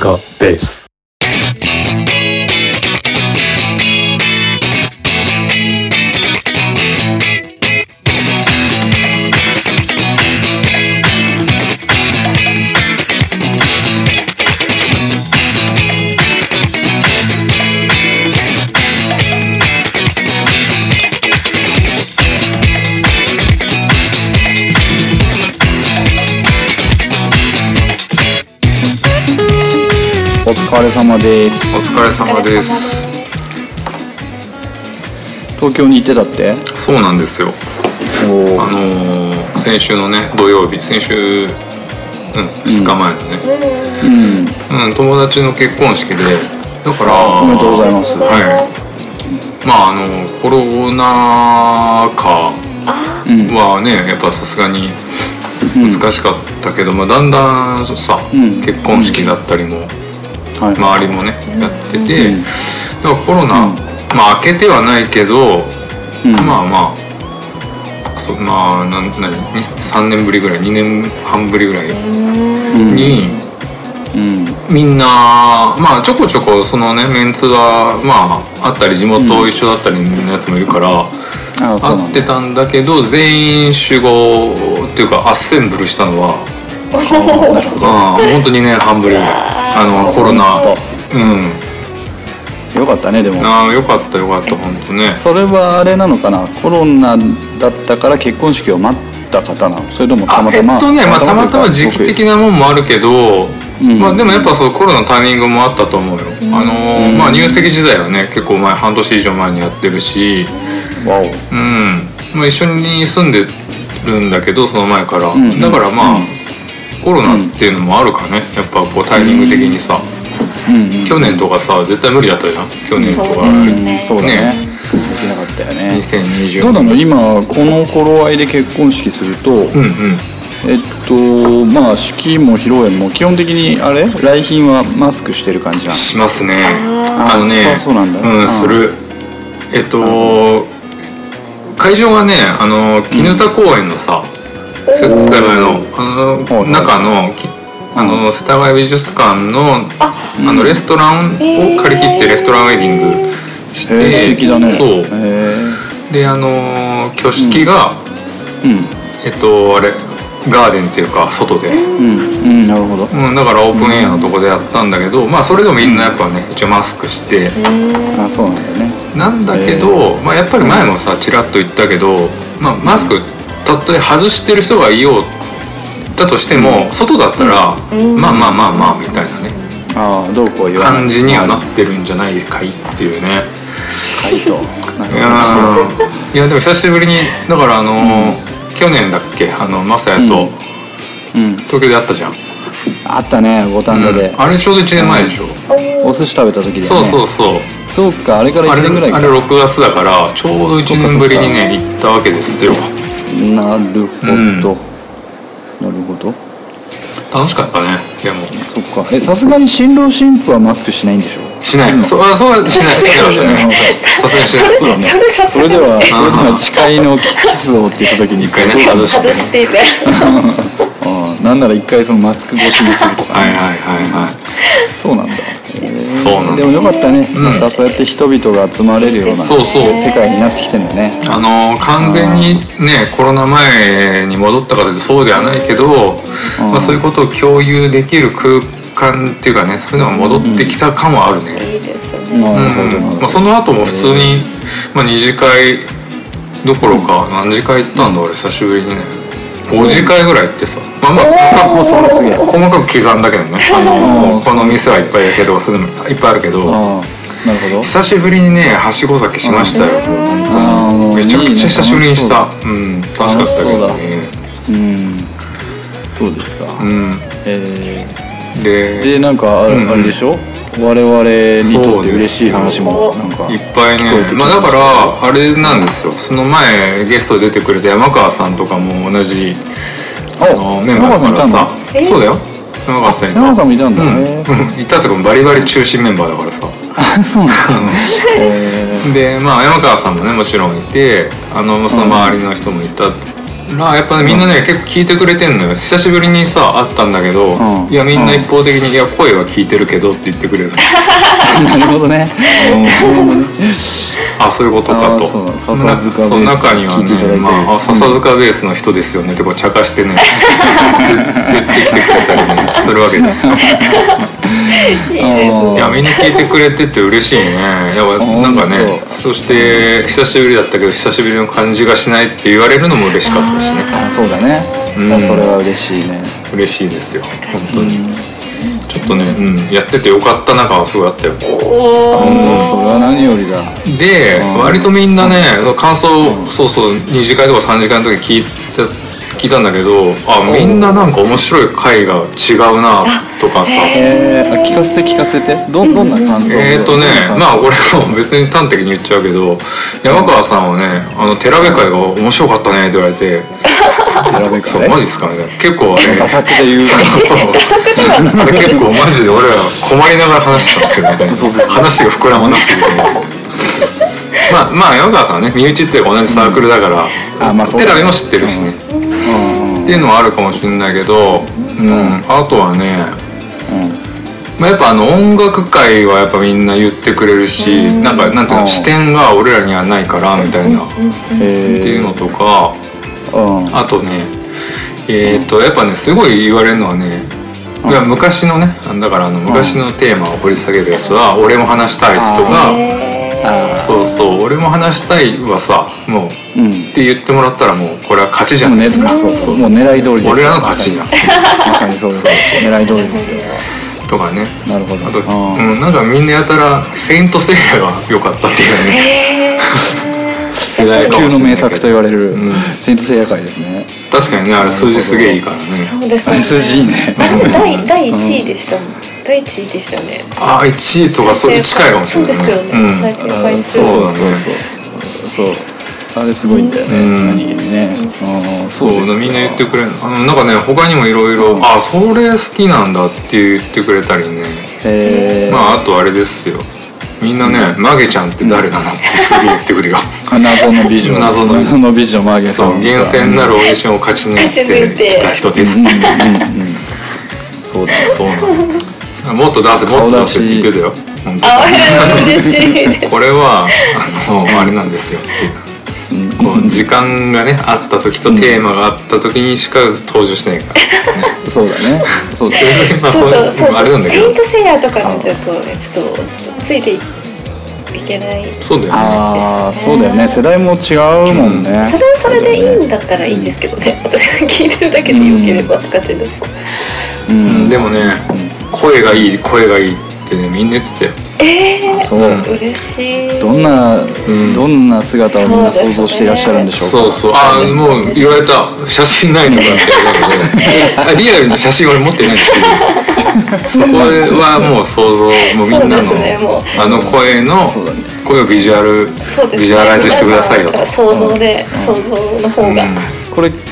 カベース疲れ様です。お疲れ様です。東京に行ってたって？そうなんですよ。あのー先週のね土曜日。先週うん2日前のね。うん、友達の結婚式で。だからおめでとうございます。はい。まああのコロナ禍はねやっぱさすがに難しかったけど、まあ、だんだんさ、ん。結婚式だったりもはい、周りもねやってて、だからコロナ、まあ明けてはないけど、まあまあそまあなん何？に3年ぶりぐらい2年半ぶりぐらいに、みんなまあちょこちょこそのねメンツはまああったり地元一緒だったりのやつもいるから、うなんだ。会ってたんだけど全員集合っていうかアッセンブルしたのはなるほどああ本当2年半ぶりあのコロナ。うん。よかったねでも。ああよかったよかった本当ね。それはあれなのかな？コロナだったから結婚式を待った方なの？それともたまたまえっとねまあたまたま時期的なもんもあるけど、まあでもやっぱそうコロナのタイミングもあったと思うよ、あのーまあ入籍時代はね結構前半年以上前にやってるし。わお。うん、まあ、一緒に住んでるんだけどその前から、だからまあ、コロナっていうのもあるかね。やっぱこうタイミング的にさ、去年とかさ絶対無理だったじゃん。去年とか、うんそうだね。ね。できなかったよね。2020どうなの？今この頃合いで結婚式すると、うんうん。えっとまあ式も披露宴も基本的にあれ？来賓はマスクしてる感じなの？しますね。あのねそうなんだ。うんする。えっと会場がねあの絹田公園のさ、世田谷のあの、中のきあの世田谷美術館のあのレストランを借り切ってレストランウェディングして、そう。へであの挙式が、えっとあれガーデンっていうか外で、うん。うんなるほど。うん、だからオープンエアのとこでやったんだけど、まあそれでもみんなやっぱね一応マスクして、あそうなんだね。なんだけど、まあ、やっぱり前もさちらっと言ったけど、まあ、マスクたとえ外してる人がいようだとしても、外だったら、まあまあまあまあみたいなね。ああどうこう言わない。感じにはなってるんじゃないかいっていうね。い。やーいやでも久しぶりにだからあのー去年だっけ？あのマサヤと東京で会ったじゃん、あったね五反田で。あれちょうど1年前でしょ、お寿司食べた時でね。そうそうそう。そうかあれから1あれ年ぐらいか。あれ6月だからちょうど1年ぶりにね行ったわけですよなるほど、うん。なるほど。楽しかったねでもそっか。えさすがに新郎新婦はマスクしないんでしょ？しない。のそうあそう しないしないさすがにしない。それそれではそれでは誓いのキキスをって言った時に。一回ね外して外して。ねうんなんなら一回そのマスク越しにするとか、はいはいはいはい。そうなんだ、えーそうなんだ。でもよかったね、ん。またそうやって人々が集まれるようなそうそう。世界になってきてんだね。あの完全にねコロナ前に戻ったかというとそうではないけど、まあ、そういうことを共有できる空間っていうかねそういうのが戻ってきた感はあるね、うん。まあ、その後も普通に、まあ、二次会どころか何次会行ったんだ俺久しぶりにね5次会ぐらい行ってさ。まあまあもうそれすげえ細かく刻んだけどね。あのこの店はいっぱいだけどそういうのもいっぱいあるけどなるほど。久しぶりにねはしご酒しましたよ。めちゃくちゃ久しぶりにした。うん。楽しかったけどね。うん。そうですか、うん。えでー。でなんかあ,、れでしょ？我々にとって嬉しい話もなんかいっぱいね。まあだからあれなんですよ。その前ゲストで出てくれた山川さんとかも同じあのメンバーだからさ。えそうだよ。山川さんいた。山川さんもいたんだ、うん。へえうんいたってかバリバリ中心メンバーだからさ。あそうなんだ。えでまあ山川さんもねもちろんいてあのその周りの人もいたらやっぱねみんなね、結構聞いてくれてんのよ。久しぶりにさ会ったんだけど、うん。いやみんな一方的に「いや声は聞いてるけど」って言ってくれる なるほどね。あそういうことかと。あそう。笹塚ベースそう中にはね、まあ、あ笹塚ベースの人ですよねってこう茶化してね 言ってきてくれたりねするわけですよ。いやみんな聞いてくれてて嬉しいね。やっぱなんかねそして久しぶりだったけど久しぶりの感じがしないって言われるのも嬉しかったしねあそうだね、それは嬉しいね嬉しいですよ。本当に。ちょっとね、うん、やっててよかったな感はすごいあったよ。本当それは何よりだ。で割とみんなねその感想そうそう2次会とか3次会の時聞いて聞いたんだけどあみんななんか面白い回が違うなとかさ。えー、あ聞かせて聞かせて。どどんな感想？えーとねまあこれも別に端的に言っちゃうけど 山川さんはね「あの寺部会が面白かったね」って言われて「あラベクそうマジっすかね結構あれダサくで言う。結構マジで俺ら困りながら話してたんですけどみたいな。話が膨らまなすぎて。まあまあ山川さんはね身内っていうか同じサークルだから、あまあそうだね。寺部も知ってるしね、っていうのはあるかもしれないけど、うんあとはね、まあ、やっぱあの音楽界はやっぱみんな言ってくれるし、なんかなんていううん。の視点が俺らにはないからみたいな、ってえいうのとかあとねえっ、とやっぱねすごい言われるのはねいや昔のねだからあの昔のテーマを掘り下げるやつは「俺も話したい」とかあそうそう「俺も話したい」はさもう、うんって言ってもらったらもうこれは勝ちじゃないですか。そう。そうもう狙い通りですよ。俺らの勝ちじゃん。まさにそうです。狙い通りですよ。とかね。なるほど。あと、うんうん、なんかみんなやたら「セイント・セイヤ」が良かったっていうね。世代級の名作と言われる「セイントセイヤ会」ですね。確かにねあれ数字すげえいいからね。そうですよね。数字いいね。第第1位でしたもん。第1位でしたよね。あ1位とかそう近いかもしれないね。そうですよね、うん。再生あ回数。そうそうそう。そうあれすごいんだよね。ん。何気にね。うん。そうみんな言ってくれるあのなんかね他にもいろいろあそれ好きなんだって言ってくれたりね。えー。まああとあれですよ。みんなね「マゲちゃんって誰なの?」ってすぐ言ってくるよ。あ 謎の美女。謎の謎の美女マーゲさそうん厳選なるオーディションを勝ち抜いてて。きた人です。そうだそうなのもっと出せもっと出せって言ってたよ。本当あ嬉しい。これはあのあれなんですよ。っていうこう時間がねあった時とテーマがあった時にしか登場してないから、そうだね。そうだね。まあちょっそういう。とそうあれなんそう「セインだけどト・セイヤ」とかのちょっとねちょっとつついていいけない。そうだよね。ああそうだよね。世代も違うもんね。それはそれでいいんだったらいいんですけどね。私が聞いてるだけでよければって感じですうん。でもね、声がいい声がいいってねみんな言ってたよ。ええそう。嬉しい。どんなどんな姿をみんな想像していらっしゃるんでしょうか？そうそう。ああもう言われた。写真ないのかって言わ リアルに写真俺持ってないんですけど。そこはもう想像もうみんなの、ねあの声の声をビジュアル、ね。ビジュアライズしてくださいよと。想像で想像の方が、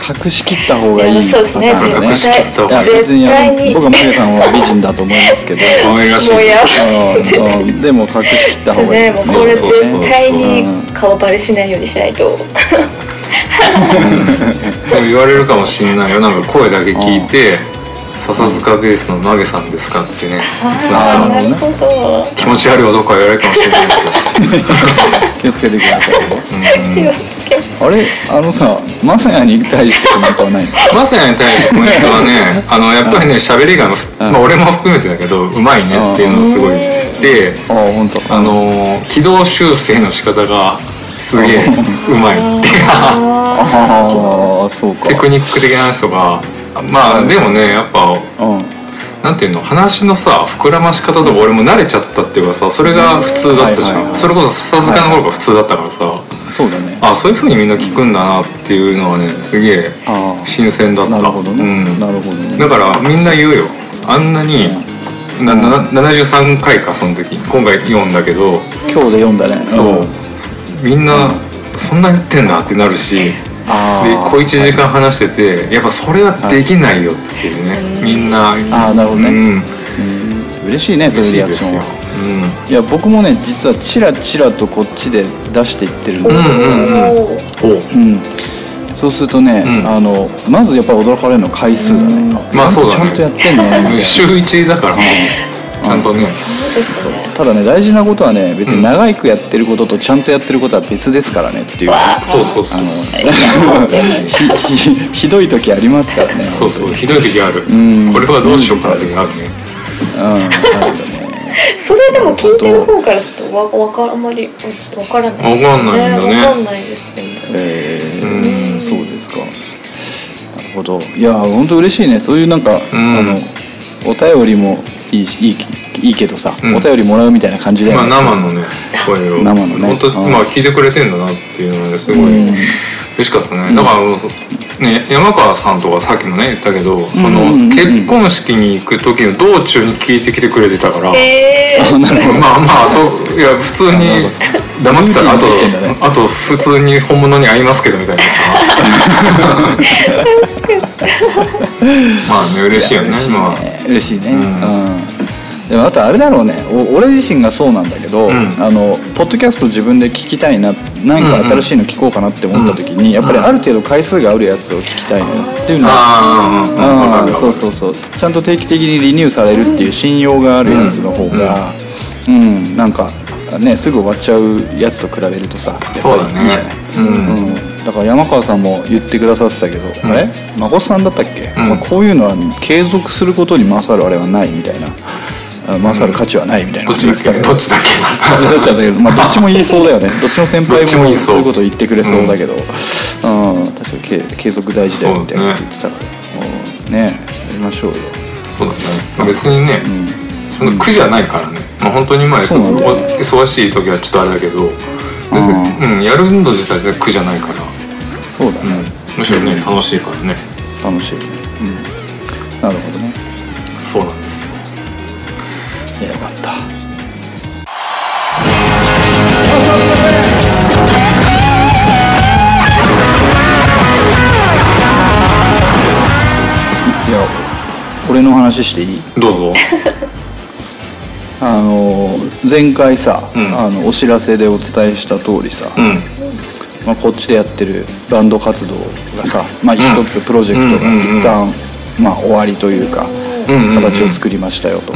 隠しきった方がいいそうですね。パターンだ隠しきった方いやが別にあの絶対に。僕はマゲさんは美人だと思いますけど。もうやうんうん。でも隠しきった方がいいね。もうこれ絶対に顔バレしないようにしないと。でも言われるかもしんないよ。なんか声だけ聞いて笹塚ベースのマゲさんですかってね。あーなるほど気持ち悪い男は言われるかもしれないですけど。気をつけてくださいあれ？あのさマサヤに対してコメントはないの？まさに対してコメントはね あのやっぱりね喋りが、まあ、俺も含めてだけどうまいねっていうのがすごい。でああ本当あの軌道修正の仕方がすげえうまい。っていうああそうか。テクニック的な話とかまあでもねやっぱうん。なんていうの話のさ膨らまし方とか俺も慣れちゃったっていうかさそれが普通だったじゃん。それこそ笹塚の頃が普通だったからさそうだね。あそういうふうにみんな聞くんだなっていうのはねすげえああ。新鮮だった。なるほどね、うん。なるほどね。だからみんな言うよ。あんなに、なな73回かその時。今回読んだけど。今日で読んだね。そう、みんなそんな言ってんだってなるし。で小1時間話しててやっぱそれはできないよっていうね。みんな。あーなるほどね。うん。嬉しいねそういうリアクションはうん。いや僕もね実はチラチラとこっちで出していってるんですよ、そうするとね、うん。あのまずやっぱり驚かれるの回数だね、あまあそうだね。ちゃんとやってんね。みたいな週1だから。ちゃんとね。そうですね。ただね大事なことはね別に長くやってることとちゃんとやってることは別ですからねっていう、わそうそうそう。ひひひどい時ありますからね。そうそう。ひどい時ある。ん。これはどうしようかな時あるね。うん。ある。よね それでも聞いてる方からするとわわかあんまりわからないですわかんないんだね。わかんないですね。えーそうですか。なるほど。いや本当嬉しいね。そういうなんか、ん。あのお便りもいいしいいいいけどさ、うん。お便りもらうみたいな感じだよまあね、生のね声を。生のね。本当うん。まあ聞いてくれてんだなっていうのがねすごい嬉しかったね。だからあのね山川さんとかさっきもね言ったけどその結婚式に行く時の道中に聞いてきてくれてたから。えー、まあまあそういや普通に黙ってたらあとあと普通に本物に会いますけどみたいな。さまあね嬉しいよねまあ嬉しいね。うん、でもあとあれだろうね。お俺自身がそうなんだけど、ん。あのポッドキャスト自分で聞きたいな何か新しいの聞こうかなって思った時に、やっぱりある程度回数があるやつを聞きたいのよ。っていうのはああうんそうそうそう。ちゃんと定期的にリニューされるっていう信用があるやつの方がうん、なんかねすぐ終わっちゃうやつと比べるとさやっぱりそうだね。いいじゃないうん。うん、だから山川さんも言ってくださってたけど、あれ？孫さんだったっけ、うん。まあこういうのは継続することに勝るあれはないみたいな。あ勝る価値はないみたいなどっちだっけ言ってたけ？どっちだっけ？どっちだけど、まあ、どっちも言いそうだよね。どっちの先輩もそう。いうこと言ってくれそうだけど、うん。確かに継継続大事だよみたいなこと言ってたから、もうね。やりましょうよ。そうだね。まあ別にね、その苦じゃないからね、まあ、本当にまあそうなんだよ忙しい時はちょっとあれだけど別に、うん、やるの自体全然苦じゃないから。そうだね、むしろね楽しいからね。楽しいうん、なるほどね。そうなんですよいやよかった。いや俺の話していい？どうぞ。あの前回さ、うん。あのお知らせでお伝えした通りさ、うん。まあ、こっちでやってるバンド活動がさ、まあ、一つプロジェクトが一旦、まあ、終わりというか、形を作りましたよと、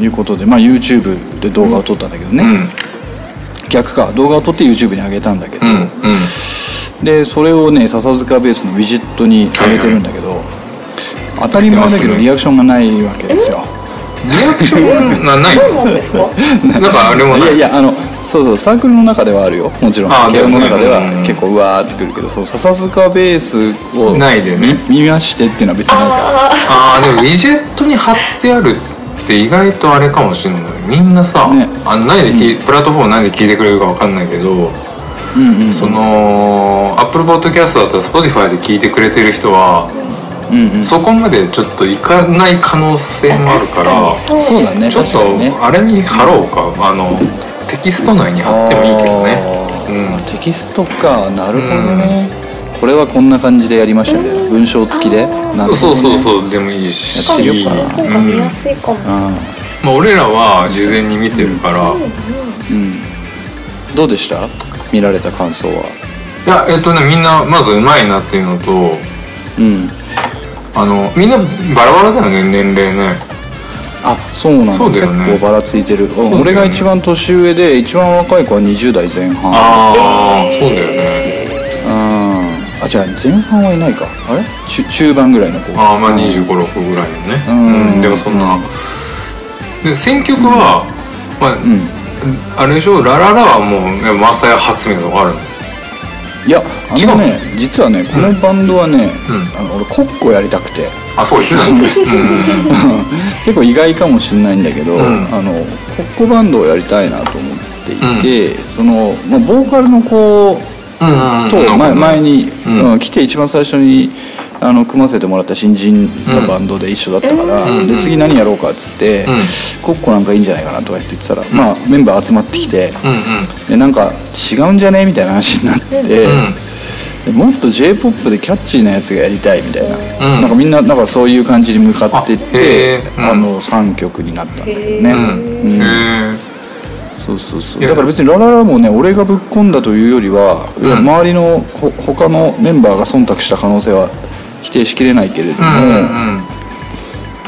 いうことで、まあ、YouTube で動画を撮ったんだけどね、うん。逆か動画を撮って YouTube に上げたんだけど、うんうん。でそれをね笹塚ベースのウィジェットに上げてるんだけど、当たり前だけどリアクションがないわけですよ。リアクションなない？なんですか？なんかあれもない。いやいやあのそうそうサークルの中ではあるよ。もちろん。あー慶応の中では結構うわーってくるけどそう笹塚ベースをないでね。見見ましてっていうのは別にないからさあああでもウィジェットに貼ってあるって意外とあれかもしれない。みんなさ、ね。あの何で聞い、プラットフォーム何で聞いてくれるかわかんないけど、うんうんそのアップルポッドキャストだったら Spotify で聞いてくれてる人は、うんうん。そこまでちょっといかない可能性ーもあるからにそうだね。ちょっとあれに貼ろうか、あのテキスト内に貼ってもいいけどね。うん。テキストか。なるほどね、これはこんな感じでやりましたみたいな文章付きで。なるほど、そうね、そうそう。でもいいしやってみようかな方が見やすいかも。しれない、まあ、俺らは事前に見てるから、どうでした？見られた感想は。いやえっとねみんなまずうまいなっていうのとうん。あのみんなバラバラだよね年齢ねあそうなんだ。そうだよね。結構ばらついてる、ね。俺が一番年上で一番若い子は20代前半。ああ、えー。そうだよね。うん。あ違う前半はいないか。あれ？中中盤ぐらいの子。ああまあ2 5 6ぐらいのね。うん。うん、でもそんな。で選曲は、まあ、あれでしょ？ラララはもうねマサヤ初みたいなのがあるの？いやあのね実はねこのバンドはね、うん。あの俺コッコやりたくてあそう言ってたん。だうん。結構意外かもしれないんだけど、ん。あのコッコバンドをやりたいなと思っていて、その、まあ、ボーカルの子うんうんうん。と前前に、うん。うん来て一番最初にあの組ませてもらった新人のバンドで一緒だったから、うんで次何やろうかっつって、うん。コッコなんかいいんじゃないかなとか言ってたら、まあメンバー集まってきて、うんうん。でなんか違うんじゃねみたいな話になって、ん。でもっと j p o p でキャッチーなやつがやりたいみたいな、うん。なんかみんななんかそういう感じに向かっていっあてあの3曲になったんだけどね、うん。そうそうそう。だから別にラララもね俺がぶっ込んだというよりは、ん。周りのほ他のメンバーが忖度した可能性は否定しきれないけれども、うんうんうん。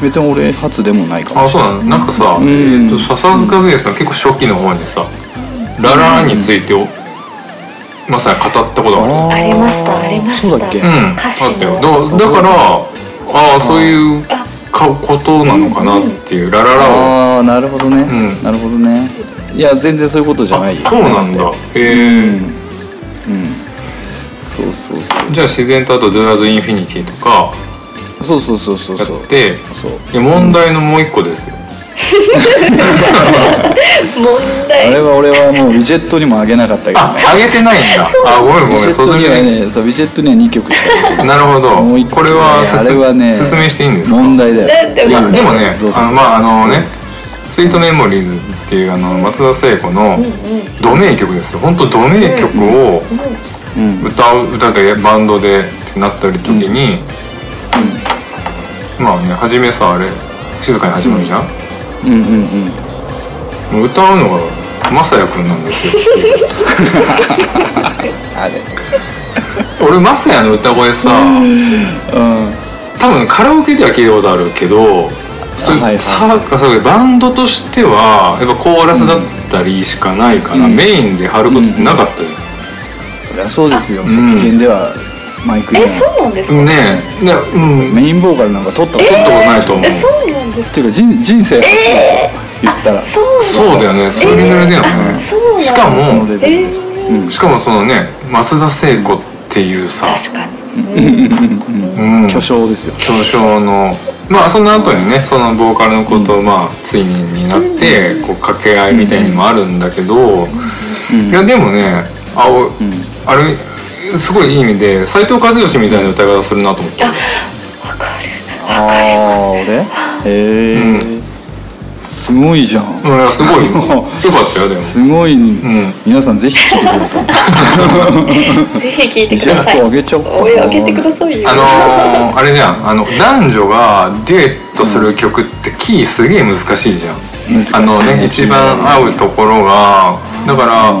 別に俺初でもないかも。あそうなの？なんかさ、ん。えー、と笹塚ベースの結構初期の方にさラララについておまさに語ったことがある。ー。ありましたありました。そうだっけ、うん、歌詞の。あったよ。だだからああそういうかことなのかなっていう、ラララを。ああなるほどね、ん。なるほどね。いや全然そういうことじゃないよ。そうなんだ。へえそうそうそう。じゃあ自然とあと「Do As Infinity」とか。そうそうそうそうやそう。ってそう。いや問題のもう一個ですよ問あ題れは俺はもうウィジェットにもあげなかったけどあね上げてないんだ。あごめんごめん。そトにはれねね。そうウィジェットには2曲しかなるほど。もうこれはあれはね説明していいんですか？問題だよ。いやでもねあのまああのね「スイートメモリーズ」っていうあの松田聖子のド名曲ですよ。本当ド名曲を歌う歌でバンドでってなった時に、まあね初めさあれ静かに始まるじゃん、うんうんうん。もう歌うのがまさやくんなんですよ。あれ。俺まさやの歌声さうん。多分カラオケでは聞いたことあるけどそれはいはいさそうバンドとしてはやっぱコーラスだったりしかないから、メインで張ることってなかったじゃん、そりゃそうですよ。ん。現ではマイクにえはそうなんですか？ねえ。ねうん。メインボーカルなんか取ったこと取ったことないと思う、えそうなんですっていうか人人生初ですよ言ったら。そうだ。よね。そういうレベルだよね、しかもそのレベルえです。ー！しかもそのね増田聖子っていうさ、確かに。うん、巨匠ですよ。巨匠のまあその後にねそのボーカルのことをまあついになってこう掛け合いみたいにもあるんだけど、いやでもねあお、あれすごいいい意味で斉藤和義みたいな歌い方するなと思って。わかるああ俺へえすごいじゃん。うんいやすごい。よよかったよでも。すごい。皆さんぜひ聴いてください。ぜひ聞いてください。あげちゃおうかあげてくださいよ。あのー、あれじゃん。あの男女がデュエットする曲ってキーすげえ難しいじゃん、あのね一番合うところがだから、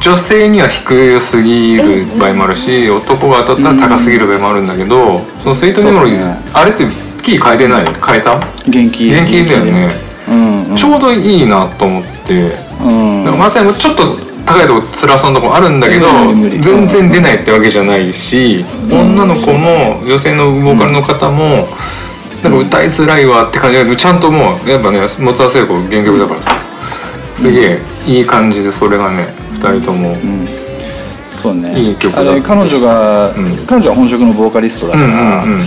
女性には低すぎる場合もあるし、男が当たったら高すぎる場合もあるんだけど、そのスイートメモリーズ、ね。あれってキー変えてない変えた？元気元気だよね、うんちょうどいいなと思って、うん。まさにちょっと高いとこ辛そうなとこあるんだけど全然出ないってわけじゃないし、女の子も女性のボーカルの方も、なんか歌いづらいわって感じでちゃんともうやっぱね松田聖子原曲だから。さすげえいい感じでそれがね2人とも、そうね。いい曲だあれ彼女が、彼女は本職のボーカリストだから、うんうんうん。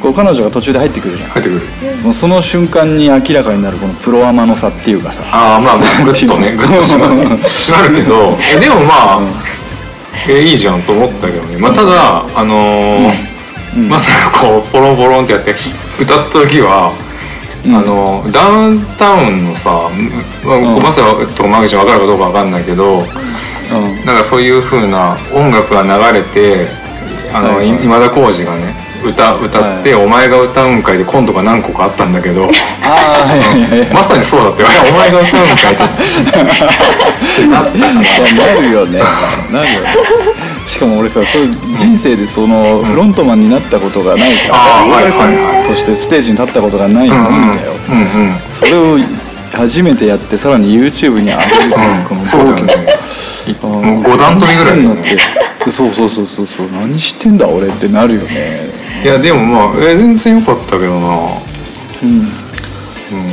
こう彼女が途中で入ってくるじゃん。入ってくる。もうその瞬間に明らかになるこのプロアマの差っていうかさ。ああまあまあグッとねグッとし まるけど。えでもまあ、えいいじゃんと思ったけどね。まあただあのーまさかこうポロンポロンってやって歌った時は、あのダウンタウンのさ、まあまさかとかマグチ分かるかどうか分かんないけど、うん。なんかそういう風な音楽が流れてあの、はい今田耕司がね歌歌って、お前が歌うんかいでコントが何個かあったんだけど まさにそうだって お前が歌うんかいって。な なるよね。なるよねしかも俺さそう人生でそのフロントマンになったことがないから、あーボーカルさはい。はいんとしてステージに立ったことがないんだよ、うんうんそれを初めてやってさらに YouTube に上げるというこのそうだよね。いあーもう5段取りぐらいのって。そうそうそうそうそう。何してんだ俺ってなるよねいやでもまあえ全然良かったけどな。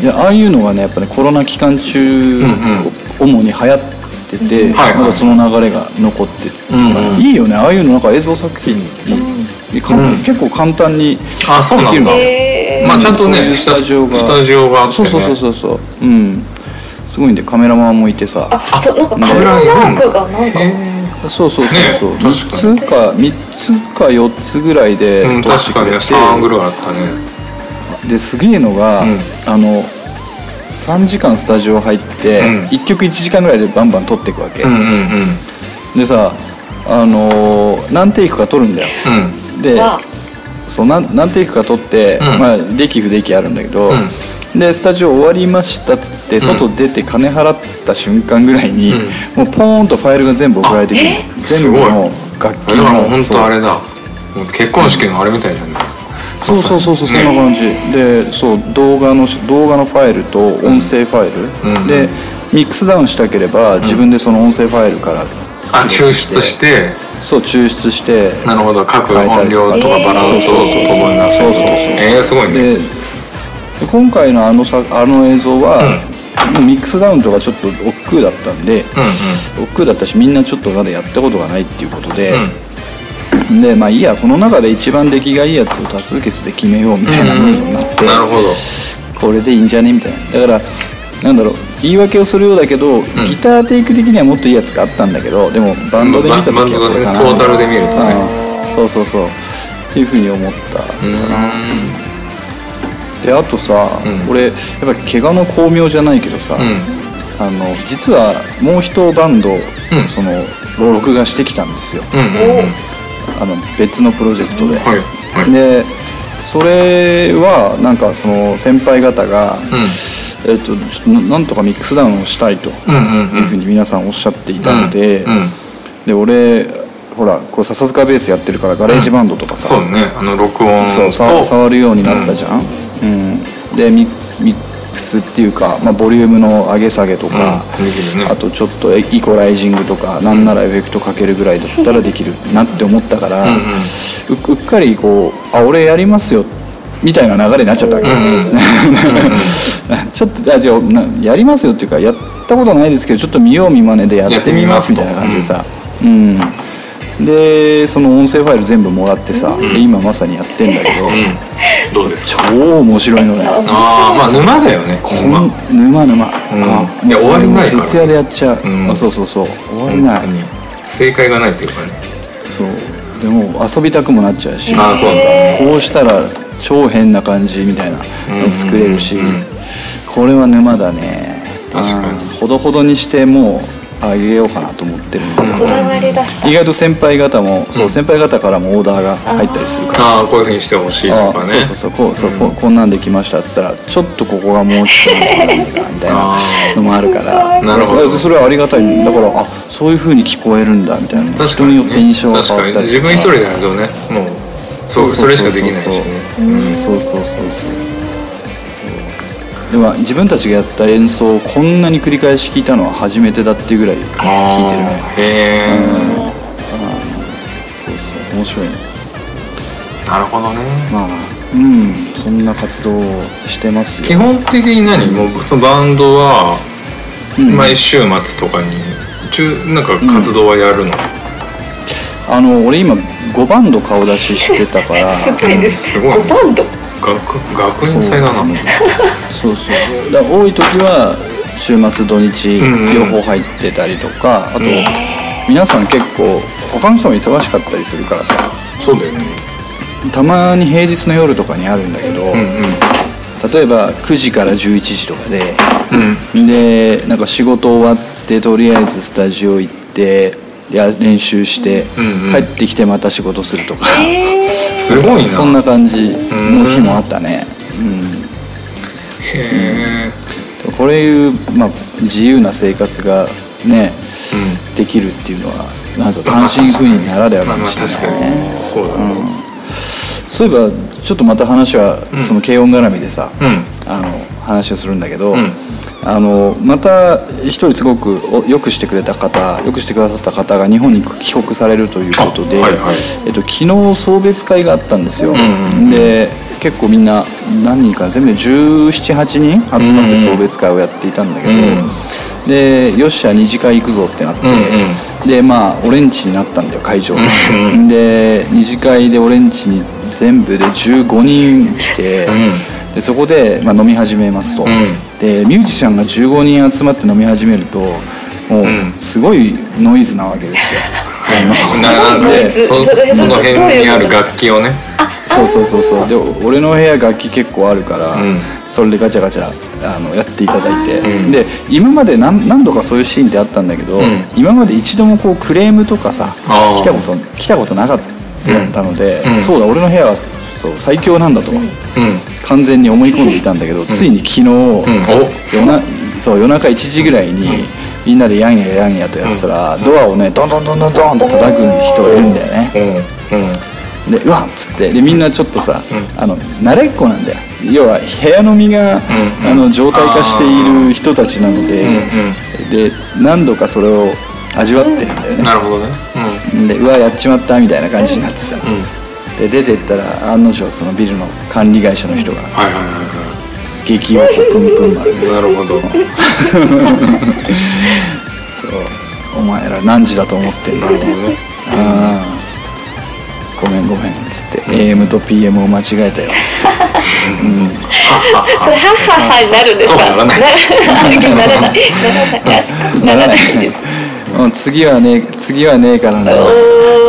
いやああいうのがねやっぱねコロナ期間中、主に流行ってて、はいはい。まだその流れが残ってる。から、いいよねああいうのなんか映像作品に、簡単結構簡単にあそうなんだ。えまあちゃんとねそういうスタジオがスタジオが。あってね。そうそうそうそうそう。うん。すごいんでカメラマンもいてさ。あそうなんかカメラマークがなんかそうそうそうそう、ね3つか3つか4つぐらいでうん撮って確かにねくれて、3ぐらいあったね。ですげえのが、うん。あの3時間スタジオ入って、うん。1曲1時間ぐらいでバンバン撮っていくわけ、うんうんうん。でさあのー何テイクか撮るんだよ。うん。でわ。そう何何テイクか撮って、うん。まあでき不できあるんだけど、んでスタジオ終わりましたっつって外出て金払った瞬間ぐらいに、もうポーンとファイルが全部送られてくる。全部の楽器だからの本当あれだ。結婚式のあれみたいじゃない。そうそうそうそうそんな感じ。でそう動画の動画のファイルと音声ファイル、うんでミックスダウンしたければ自分でその音声ファイルから、あ抽出して。そう抽出してなるほど。各音量とかバランスをともになって。そうそうそうえー、すごいね今回のあのさあの映像は、もうミックスダウンとかちょっと億劫だったんで、うん億劫だったしみんなちょっとまだやったことがないっていうことで、うん。でまあいいやこの中で一番出来がいいやつを多数決で決めようみたいなムードになって、なるほど。これでいいんじゃねみたいな。だからなんだろう言い訳をするようだけど、ギターテイク的にはもっといいやつがあったんだけどでもバンドで見た時はこれかな。トータルで見るとねうん。そうそうそう。っていうふうに思ったうであとさ、うん。俺やっぱり怪我の巧妙じゃないけどさ、うん。あの実はもう一バンド、ん。その録画してきたんですよ。あの別のプロジェクトで、はい。はい。でそれはなんかその先輩方が、えっとななんとかミックスダウンをしたいというふうに皆さんおっしゃっていたので、で俺ほらこう笹塚ベースやってるからガレージバンドとかさ、そうね。あの録音そう触るようになったじゃん、うん。でミミックスっていうか、まあ、ボリュームの上げ下げとか、うん。あとちょっとエイコライジングとかなんならエフェクトかけるぐらいだったらできるなって思ったから、うんうん。ううっかりこう「あ俺やりますよ」みたいな流れになっちゃった。わけ、ちょっとあじゃあなやりますよっていうかやったことないですけどちょっと見よう見まねでやってみますみたいな感じでさ。うんでその音声ファイル全部もらってさ、で今まさにやってんだけど、どうですか？超面白いのね。あああまあ沼だよねこ沼ん沼沼、あいや終わりないから。徹夜でやっちゃう、うん。あそうそうそう。終わりない、正解がないっていうかね。そう。でも遊びたくもなっちゃうし、ああそうこうしたら超変な感じみたいなの作れるし、うんうんうん。これは沼だね。確かに。うんほどほどにしてもうあげようかなと思ってるんだけどこだわり出した。意外と先輩方もそう先輩方からもオーダーが入ったりするから。ああこういうふうにしてほしいとかね。あそうそうそうこうそう、こうこんなんできましたっつったらちょっとここがもうちょっとなんみたいなのもあるから。なるほど。それはありがたい。だからあそういうふうに聞こえるんだみたいな。ね。人によって印象が変わったりとか。確かに。自分一人でやるとね。もうそうそれしかできないしね。うんそうそうそうそうそうでも自分たちがやった演奏をこんなに繰り返し聞いたのは初めてだっていうぐらい聞いてるね。へえそうそう。面白いね。なるほどね。まあうん。そんな活動をしてますよ。基本的に何もうそのバンドは毎週末とかに中なんか活動はやるの？あの俺今5バンド顔出ししてたから。すごいですすごい5バンド？学学園祭だな。そうそう。だから多い時は週末土日んうん。両方入ってたりとか、あと皆さん結構他の人も忙しかったりするからさ。そうだよね。たまに平日の夜とかにあるんだけど、うんうん。例えば9時から11時とかで、うん。でなんか仕事終わってとりあえずスタジオ行ってや練習して、うんうん。帰ってきてまた仕事するとか、すごいな。そんな感じの日もあったね、うん。へえこれいう、まあ、自由な生活がね、できるっていうのはなんか単身赴任ならではかもしれないね、そうだね。そういえばちょっとまた話は、その軽音絡みでさ、うん。あの話をするんだけど、んあのまた一人すごくおよくしてくれた方よくしてくださった方が日本に帰国されるということで、あはいはい。えっと、昨日送別会があったんですよ、で結構みんな何人かな全部で1718人集まって送別会をやっていたんだけど、でよっしゃ二次会行くぞってなって、でまあ俺んちになったんだよ会場が、で二次会で俺んちに全部で15人来て、でそこで、まあ、飲み始めますと、でミュージシャンが15人集まって飲み始めるともうすごいノイズなわけですよ、あ のななんでその辺にある楽器をね。そうそうそうそう。で俺の部屋楽器結構あるから、ん。それでガチャガチャあのやっていただいて、で今まで何何度かそういうシーンってあったんだけど、今まで一度もこうクレームとかさ来たこと来たことなかったので、うん。そうだ俺の部屋はそう最強なんだと、うん。完全に思い込んでいたんだけど、ついに昨日、夜なそう夜中1時ぐらいに、みんなでヤンヤヤンヤとやってたら、ドアをねドンドンドンドンドンって叩く人がいるんだよね、うん。うん。でうわっつって。でみんなちょっとさ、あの慣れっこなんだよ。要は部屋飲みが、あの状態化している人たちなので、で何度かそれを味わってるんだよね。なるほどね。でうわやっちまったみたいな感じになってさ、うんうんで出てったら案の定そのビルの管理会社の人がはいはいはいは激おこプンプン。丸でいなるほど。そう。お前ら何時だと思ってんだなるほどね。ああ。ごめんごめんっつって AM と PM を間違えたよ。それハッハッハになるんですかそうならないならないならないならないですうん次はね次はねえからな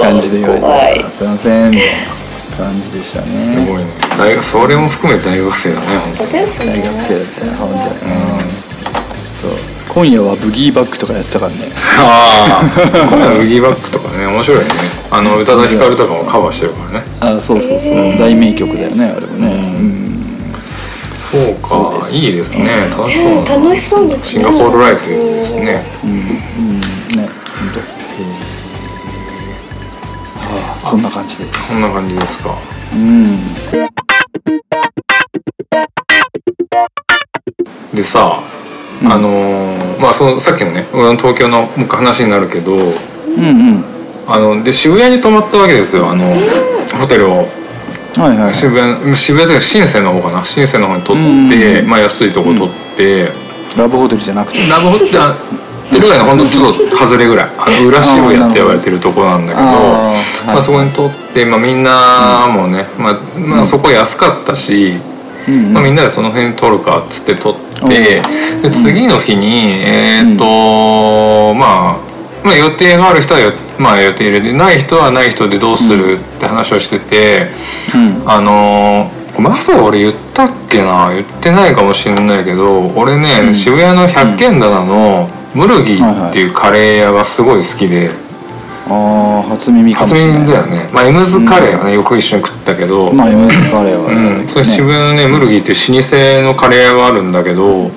感じで言わ怖いれてすいませんみたいな感じでしたすねごいね。大学それも含めて大学生だね大学生だったよ本当に。うん。そう。今夜はブギーバックとかやってたからね。当ああ今度ウギーバックとかね面白いよね。あの宇多田ヒカルとかもカバーしてるからね。あそうそうそう。大名曲だよねあれもね。うん。そうか。いいですね。楽しそうな。楽しそうですね。シンガポールライフですね。ね本当そんな感じです。そんな感じですか。うん。でさ、あのーまあそのさっきのね俺の東京のもう一回話になるけどうんうん。あので渋谷に泊まったわけですよ。あのホテルを。はいはい渋谷渋谷というか深センの方かな。深センの方に取って、まあ安いとこ取って、ラブホテルじゃなくて。ラブホってあエルガイのほんとちょっと外れぐらいあの裏渋谷って言われてるとこなんだけどまあ、そこに取って、まあ、みんなもね、まあまあ、そこ安かったし、うんまあ、みんなでその辺取るかっつって取って、で次の日にえーっと、まあ、まあ予定がある人はよ、まあ、予定入れてない人はない人でどうするって話をしてて、あのーまさ俺言ったっけな？言ってないかもしれないけど俺ね、渋谷の百軒棚のムルギーっていうカレー屋がすごい好きで。ああ初耳かも初しれない。耳だよね。まあエムズカレーはね、よく一緒に食ったけど、まあ MS カレーはね。うん、それ渋谷のねムルギーっていう老舗のカレー屋があるんだけど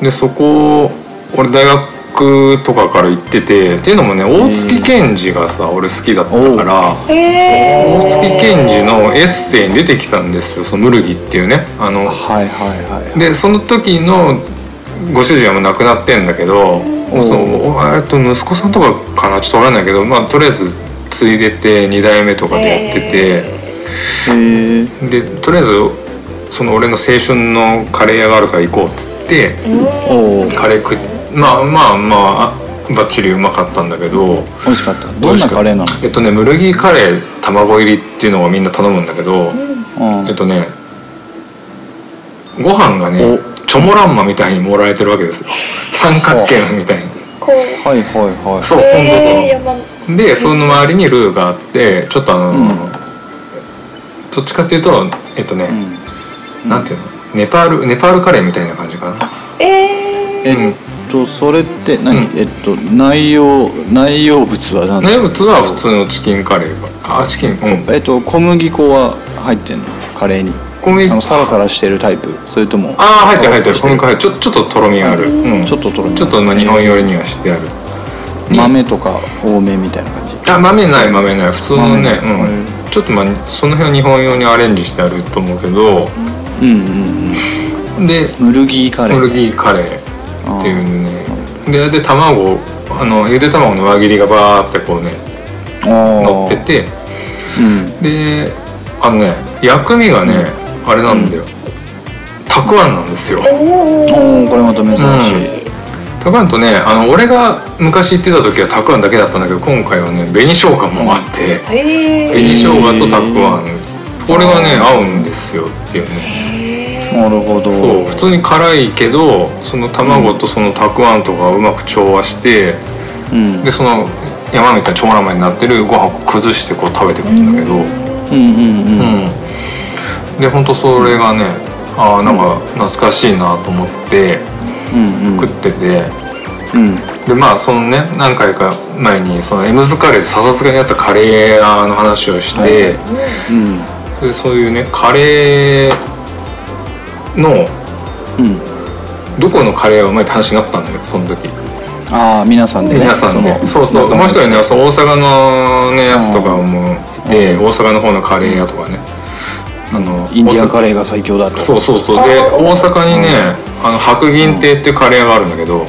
でそこ俺大学とかから行っててっていうのもね大月健二がさ俺好きだったからへ大月健二のエッセイに出てきたんですよそのムルギーっていうね。あのはいはいはいでその時のご主人はもう亡くなってんだけどそのえっと息子さんとかかな？ちょっと分かんないけどまあとりあえず継いでて2代目とかでやってて。でとりあえずその俺の青春のカレー屋があるから行こうっつってカレー食っまあまあまあバッチリうまかったんだけど。美味しかった。どんなカレーなの？えっとねムルギーカレー卵入りっていうのをみんな頼むんだけど、うん。えっとねご飯がねお。チョモランマみたいに盛られてるわけですよ。三角形みたいに。こう。はいはいはい。そうほんとそう、でその周りにルーがあってちょっとあの、どっちかっていうとえっとね、なんていうの？ネパールネパールカレーみたいな感じかな。ええっとそれって何、えっと内容内容物は何？名物は普通のチキンカレーがあチキンうん。えっと小麦粉は入ってんの？カレーに。小麦あのサラサラしてるタイプ？それとも？ああ入ってる入ってる。小麦粉入ってる。ちょちょっととろみがある、うん、ちょっととろみ。ちょっとまあ日本寄りにはしてある。豆とか多めみたいな感じ？あ豆ない豆ない。普通のね、うん、ちょっとまあその辺は日本用にアレンジしてあると思うけど。うんうんでうん。ムルギーカレー。ムルギーカレーっていう。ねでで卵あのゆで卵の輪切りがバーってこうね乗あってて。うん。であのね薬味がね、あれなんだよ、たくあんなんですよ。ー、おおーこれまた珍しい、たくあんとねあの俺が昔行ってた時はたくあんだけだったんだけど今回はね紅生姜もあって紅生姜とたくあん。これがね合うんですよっていうねなるほど。そう普通に辛いけどその卵とそのたくあんとかをうまく調和してうん。でその山みたいな長ラマになってるご飯を崩してこう食べてくるんだけど。うん。うんうんうん。でほんとそれがねああなんか懐かしいなと思ってうんうん。食ってて。うん。でまあそのね何回か前にそのエムズカレーとささすがにあったカレー屋の話をして、うん。でそういうねカレーのうん。どこのカレーがうまいって話になったんだよその時。ああ皆さんでね。皆さんでそうそう。もう一人ねそう大阪のねやつとかあもいて大阪の方のカレー屋とかね。あのインディアンカレーが最強だと。そうそうそう。で大阪にねあの白銀亭っていうカレー屋があるんだけど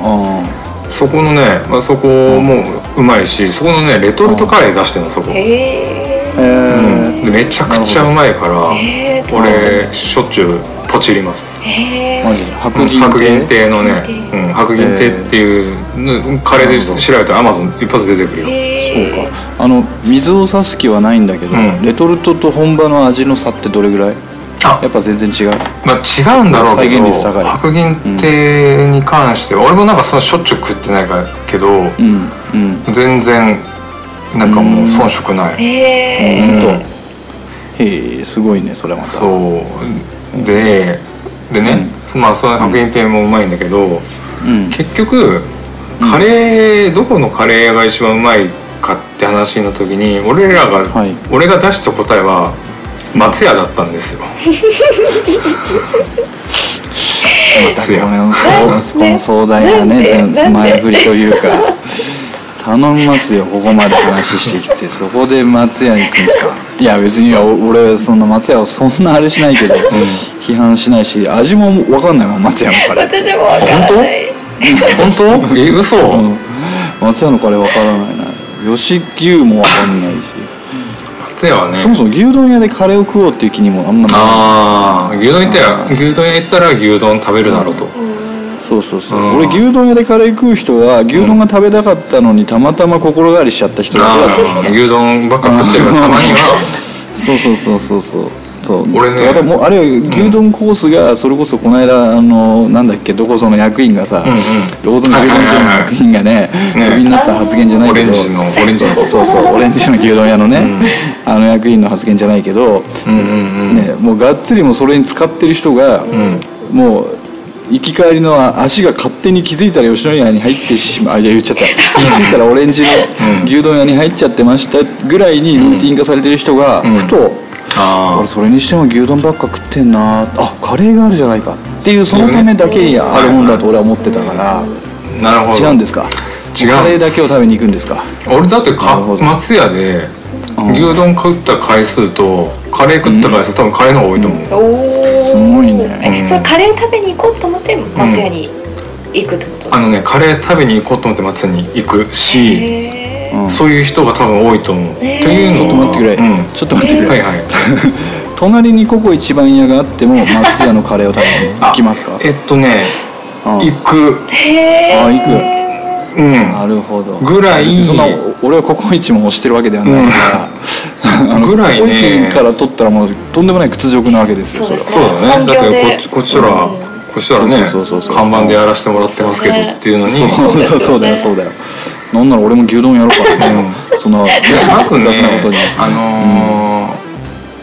あそこのね、まあ、そこもうまいしそこのねレトルトカレー出してるのそこ。へえー。えでめちゃくちゃうまいからへー俺しょっちゅうポチります。へえー、マジ白銀白銀亭亭のね白銀亭。うん、白銀亭っていうのカレーで調べたらアマゾン一発出てくるよ。へそうか。あの水を差す気はないんだけど、ん。レトルトと本場の味の差ってどれぐらい？あ。やっぱ全然違う？まあ違うんだろうけど白銀亭に関しては、俺もなんかそのしょっちゅう食ってないからけど、うんうん。全然なんかもう遜色ない、えほん。とへえすごいねそれまた。そう。ででね、まあその白銀亭もうまいんだけど、うん。結局カレー、どこのカレー屋が一番うまいかって話になった時に俺らが、はい。俺が出した答えは松屋だったんですよ。松屋。この壮大なね前振りというか頼みますよここまで話してきて。そこで松屋に行くんですか？いや別に俺そんな松屋をそんなあれしないけど、批判しないし味も分かんないもん松屋のカレー。私もわからない。本当？え嘘、うん。松屋のカレー分からないな。吉牛も分かんないし。松屋はね。そもそも牛丼屋でカレーを食おうっていう気にもあんまない。ああ牛丼行ったら牛丼屋行ったら牛丼食べるだろうと、そうそうそう、うん。俺牛丼屋でカレー食う人は牛丼が食べたかったのにたまたま心変わりしちゃった人だけだったああ牛丼ばっか食ってるからたまには。そうそうそうそうそう。そう俺ね。もうあれよ牛丼コースがそれこそこの間あのなんだっけどこその役員がさ、んうん。ロードの牛丼所の役員がねね。クビになった発言じゃないけど。オレンジのオレンジの。そうそうオレンジの牛丼屋のね、あの役員の発言じゃないけど、うんうんうん。ね、もうがっつりもうそれに使ってる人が、もう行き帰りの足が勝手に気づいたら吉野家に入ってしまう。あいや言っちゃった。気づいたらオレンジの牛丼屋に入っちゃってましたぐらいにルーティン化されてる人が、ふとあ俺それにしても牛丼ばっか食ってんなあカレーがあるじゃないかっていうそのためだけにあるもんだと俺は思ってたから。あなるほど。違うんですか？違う。カレーだけを食べに行くんですか？俺だってか松屋で牛丼食った回数とカレー食った回数、多分カレーの方が多いと思う、おおすごいね。えそれカレー食べに行こうと思って松屋に行くってこと？あのねカレー食べに行こうと思って松屋に行くし、そういう人が多分多いと思う、というのはちょっと待ってくれ、うん。ちょっと待ってくれ、はいはい。隣にココ一番屋があっても松屋のカレーを食べに行きますか？えっとねうん。行く。へあ行く。うん。なるほど。ぐらい。そんな俺はココイチも推してるわけではないから、あのぐらいね。ココイチから取ったらもうとんでもない屈辱なわけですよそうだね。だってこっちこっちとら、こっちとらねそうそうそうそう。看板でやらせてもらってますけどね。っていうのに。そうそうそうそうだよそうだよ。なんなら俺も牛丼やろうかな、そのまずね雑なことに。あのー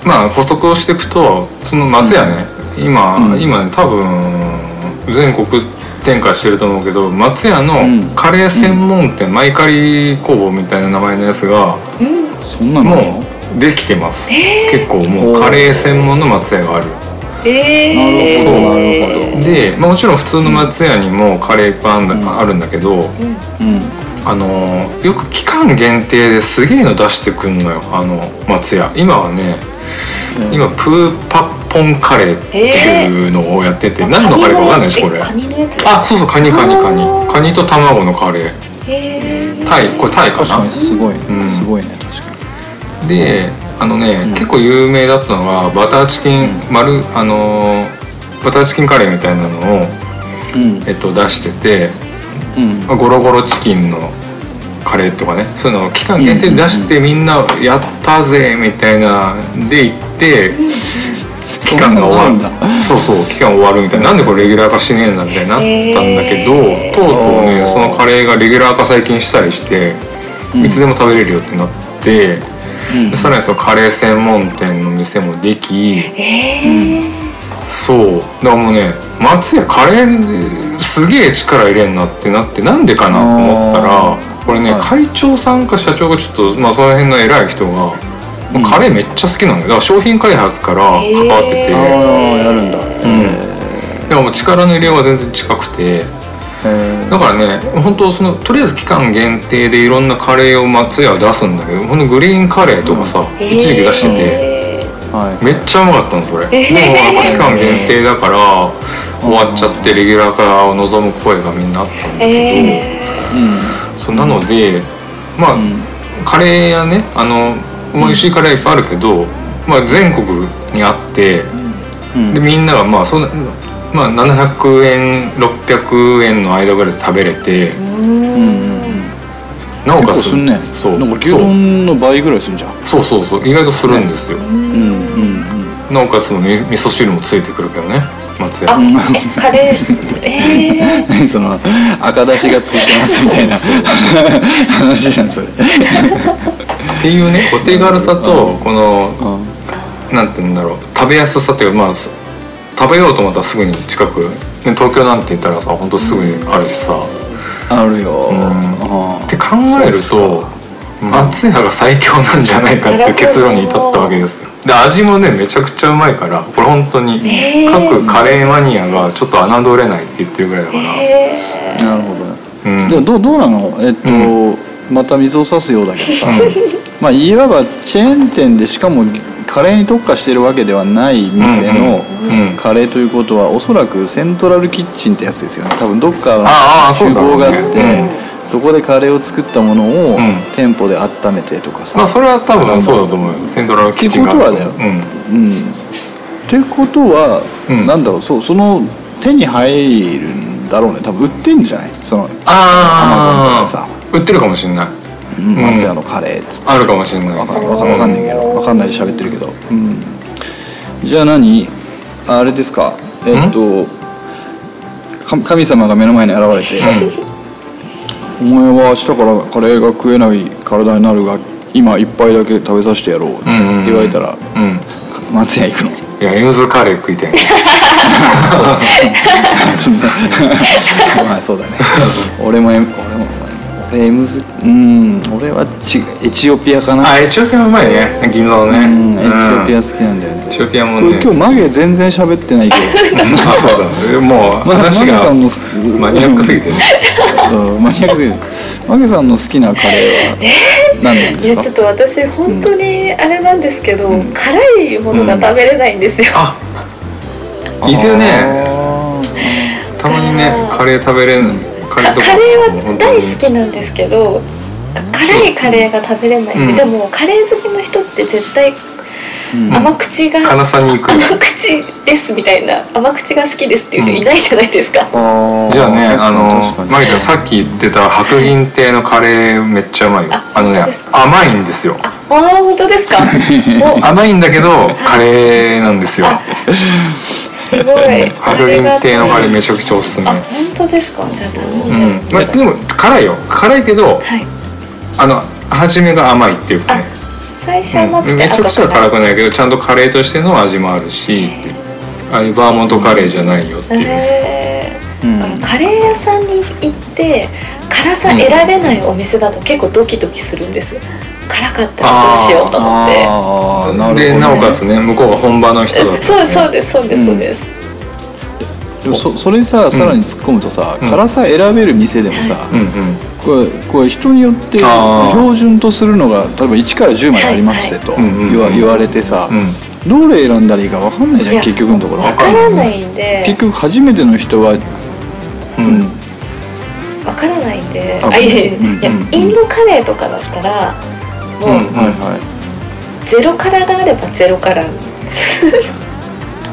まあ補足をしていくとその松屋ね、今、今ね多分全国展開してると思うけど松屋のん。カレー専門店、マイカリ工房みたいな名前のやつがそんなの？もうできてます、結構もうカレー専門の松屋がある。えー、なるほどなるほど。で、まあ、もちろん普通の松屋にもカレーいっぱいあるんだけど、うん。あのーよく期間限定ですげえの出してくんのよあの松屋。今はね、今プーパッポンカレーっていうのをやってて、何のカレーか分かんないでしょこれ。カニのやつ？あそうそうカニカニカニ。カニと卵のカレー。タイこれタイか確かなにすごい、ん。すごいね確かにであのね、結構有名だったのがバターチキン、丸あのーバターチキンカレーみたいなのを、うん。えっと、出しててうん。ゴロゴロチキンのカレーとかねそういうのを期間限定で出してみんな「やったぜ!」みたいなで行って期間が終わる。そうそう期間終わるみたいな。なんでこれレギュラー化しねえんだみたいになったんだけどへとうとうねそのカレーがレギュラー化最近したりしていつでも食べれるよってなってでさらにそのカレー専門店の店もできえそう。だからもうね松屋カレーすげえ力入れんなってなってなんでかなと思ったらこれね、はい。会長さんか社長がちょっとまあその辺の偉い人がカレーめっちゃ好きなんだよ。だから商品開発から関わってて、ああやるんだ。うん、でももう力の入れようは全然近くて。へだからね本当そのとりあえず期間限定でいろんなカレーを松屋は出すんだけどほんとグリーンカレーとかさ、一時期出しててめっちゃうまかったのそれ、でもやっぱ期間限定だから終わっちゃってレギュラー化を望む声がみんなあったんーだけど、えそうなのでまあ、カレー屋ねあの美味しいカレーいっぱいあるけど、まあ、全国にあって、うん。でみんながまあそんな、まあ、700円600円の間ぐらいで食べれてなおかつねそう。なんか牛丼の倍ぐらいするんじゃん。そう。そうそう。意外とするんですよ、うんうんなおかつみ味噌汁もついてくるけどね。松屋。あえカレー。えー。何その赤だしがついてますみたいな。話じゃんそれ。っていうねお手軽さとこのなんて言うんだろう。食べやすさっていうかまあす食べようと思ったらすぐに近く。で東京なんて言ったらさほんとすぐにあるしさ。あるよ。あって考えると松屋が最強なんじゃないかっていう結論に至ったわけですよ。で味もねめちゃくちゃうまいからこれ本当に各カレーマニアがちょっと侮れないって言ってるぐらいだから、なるほどうん。でもどうどうなの？えっと、また水を差すようだけどさ。まあいわばチェーン店でしかもカレーに特化してるわけではない店のうんうんカレーということはおそらくセントラルキッチンってやつですよね。多分どっかああそう厨房があってそこでカレーを作ったものをん。店舗で温めてとかさ、まあそれは多分そうだと思うよ。セントラルキッチンってことはだよ。うん。うん。ってことは、うん。なんだろう。そうその手に入るんだろうね。多分売ってんじゃない？そのあ Amazon とかさ。売ってるかもしれない。松屋のカレーっつって。あるかもしれない。わかんないけど。わかんないで喋ってるけど、うん、じゃあ何？あれですか？えっとか神様が目の前に現れて「お前は明日からカレーが食えない体になるが今一杯だけ食べさせてやろう」って言われたらうん。松屋行くの？いやエムズカレー食いたい まあそうだね。俺も俺も俺エムズうん俺はちエチオピアかな。あエチオピアもうまいね。銀座のね。うんエチオピアうん好きなんだよね。エチオピアもね。今日マゲ全然喋ってないけど。あそうだもう ま話がマゲさんのマニアックすぎてね。うん。マニアックすぎるマゲさんの好きなカレーは何なんいですかやちょっと私本当にあれなんですけど、辛いものが食べれないんですよ、あいるね。あたまにねカレー食べれないカレーとかかカレーは大好きなんですけどか辛いカレーが食べれない。うん。でもカレー好きの人って絶対甘口が、辛さに行く。甘口ですみたいな甘口が好きですっていう人いないじゃないですか、ーあー。じゃあねあのマギちゃんさっき言ってた白銀亭のカレーめっちゃうまいよ。ああのね本当ですか？甘いんですよ。あ本当ですか？お。甘いんだけどカレーなんですよ。あすごい。白銀亭のカレーめちゃくちゃおすすめ。あ本当ですか？じゃあ頼んでうん。まあ、でも辛いよ。辛いけどはい。あの初めが甘いっていうかあね最初甘くてめちゃくちゃ辛くないけどちゃんとカレーとしての味もあるしああいうバーモントカレーじゃないよっていう、へー。うん。あのカレー屋さんに行って辛さ選べないお店だと結構ドキドキするんです辛かったらどうしようと思って。あーなるほど、ね、でなおかつね向こうが本場の人だったそうですそうですそうですそうです、でもそそれささらに突っ込むとさ、辛さ選べる店でもさ、うんうん。これこれ人によって標準とするのが例えば1から10までありますってと言われてさ、うん。どれ選んだらいいか分かんないじゃん結局のところ。わからないんで。結局初めての人は、うん。わからないんで。ああいやうん。インドカレーとかだったらもう、うんはいはい。ゼロ辛があればゼロ辛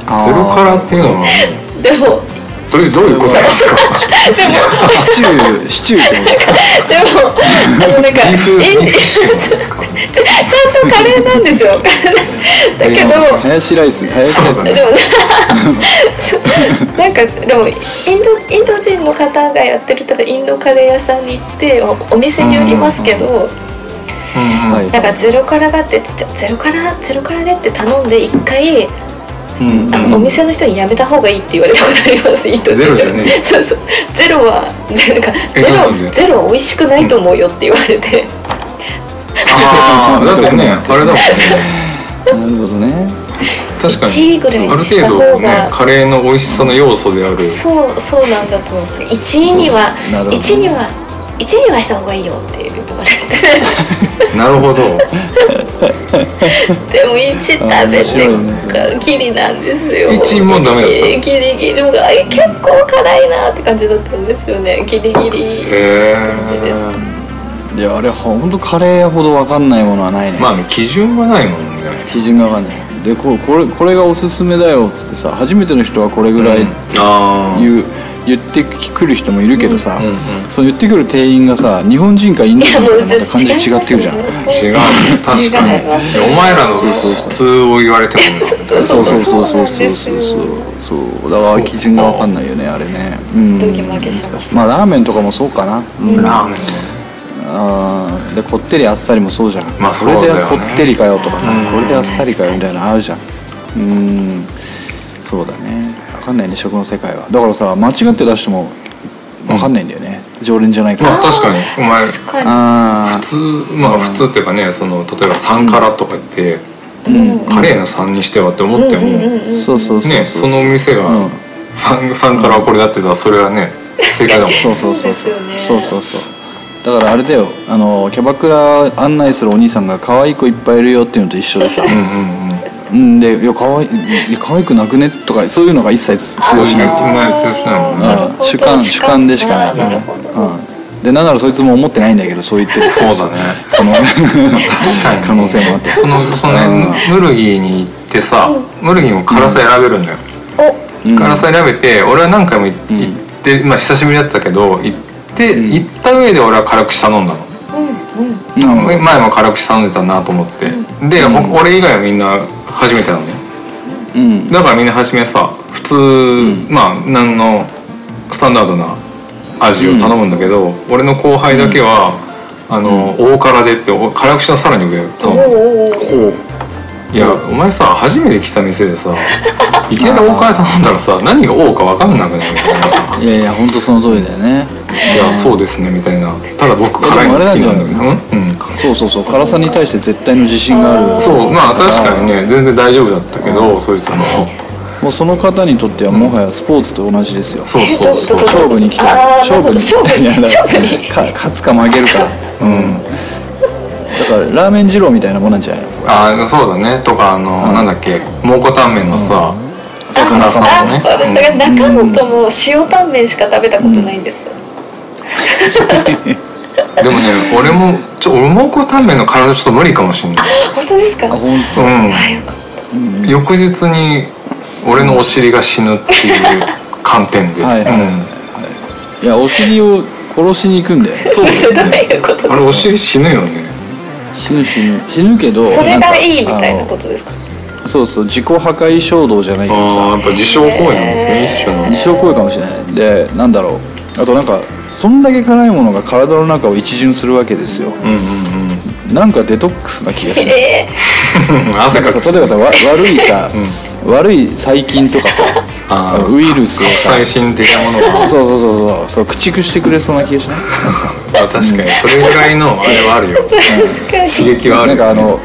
あーゼロ辛っていうのは でもどういうどういうことですか？シチューシチューってことですか？でもあのなんかちゃんとカレーなんですよ。だけど、ハヤシライスハヤシライス。ねでもななんかでもインドインド人の方がやってる例えばインドカレー屋さんに行っておお店によりますけど、はい。なんかゼロ辛があってちょゼロ辛ゼロ辛でって頼んで一回うんあの、お店の人にやめた方がいいって言われたことありますインド人。ゼロじゃねえそうそう。ゼロはゼロかゼロゼロ美味しくないと思うよって言われて。ああだってねあれだもんね。なるほどね。確かに。1位ぐらいある程度ね方がカレーの美味しさの要素である。そうそうなんだと思うんです。1位にはなるほど1位には1位にはした方がいいよって言われて。なるほど。でも1食べてねギリなんですよ一もダメだった。ギリギリギリが結構辛いなって感じだったんですよね。ギリギリ。へえいやあれほんとカレーほど分かんないものはないね、まあ基準がないもんね。基準が分かんないでここれこれがおすすめだよっつってさ初めての人はこれぐらいってああ言う、言ってくる人もいるけどさ、うんうんその言ってくる店員がさ日本人かインド人かでまた感じ違ってるじゃん。違う。確かにお前らの普通を言われても。そうそうそう。そうそうそうそうだから基準が分かんないよねあれね。うん。まあラーメンとかもそうかな、うん。ラーメンあーでこってりあっさりもそうじゃん、まあこれでそうだよね。こってりかよとかさ、これであっさりかよみたいなのあるじゃん。うん。そうだね。分かんないね食の世界は。だからさ間違って出しても分かんないんだよね、常連じゃないから、確かに。お前確かに。あ普通まあ普通っていうかねその例えば3辛とか言って、カレーの3にしてはって思っても、うそうそうそうねその店がうん。三三辛はこれだってたらそれはね正解だもん。そうそうそうそう。そうそうそうだからあれだよあのキャバクラ案内するお兄さんが可愛い子いっぱいいるよっていうのと一緒でさ。うんうんうん。うんで「いや可愛いいや可愛くなくね?」とかそういうのが一切通用しないっていう主観主観でしかない。うん。でなんならそいつも思ってないんだけどそう言ってるそうだね。可能かに。可能性もあって。そのそのねムルギーに行ってさムルギーも辛さ選べるんだよ、お。辛さ選べて俺は何回も行って、まあ久しぶりだったけど行って、行った上で俺は辛口頼んだの、うん前も辛口頼んでたなと思って、で、ほ俺以外はみんな初めてなのね。うん。だからみんな初めさ普通、まあ何のスタンダードな味を頼むんだけど、俺の後輩だけは、あの、大辛でってお辛口のさらに上頼むいやお前さ初めて来た店でさ いきなり大辛頼んだらさ何が王か分かんなくないみたいなさ。いやいや本当その通りだよね。いやそうですねみたいな。ただ僕辛いの好きなんだけどうん、うん、そうそうそう辛さに対して絶対の自信がある。そうまあ確かにね全然大丈夫だったけどそいつも。もうその方にとってはもはやスポーツと同じですよ。そうえそうそう。どどど勝負に来た。あーなるほど。勝負にいやだから勝負に。か勝つか負けるか。うんだからラーメン二郎みたいなもんなんじゃないの？ああそうだね。とかあの、なんだっけ？蒙古タンメンのさ、あそんな感あじね私だから中本も塩タンメンしか食べたことないんです、でもね 俺もちょ俺蒙古タンメンの辛さちょっと無理かもしんない。本当ですか？あ本うん。あよかっ翌日に俺のお尻が死ぬっていう観点で、はいはいうん。当いやお尻を殺しに行くんだよ。そう いうことですか？あれお尻死ぬよね死ぬ死ぬ死ぬけどそれなんかがいいみたいなあことですか？のそうそう自己破壊衝動じゃないけどああさやっぱ自傷行為なんですね一種の一生行為かもしれない。でなんだろう。あとなんかそんだけ辛いものが体の中を一巡するわけですよ、うんうんなんかデトックスな気がする。えうん なんかさ例えばさわ悪いさ、悪い細菌とかさあのウイルスをさ最新的なものが。そうそうそうそう。そう駆逐してくれそうな気がしない？確かに。それぐらいのあれはあるよ。刺激はある。よなんかあの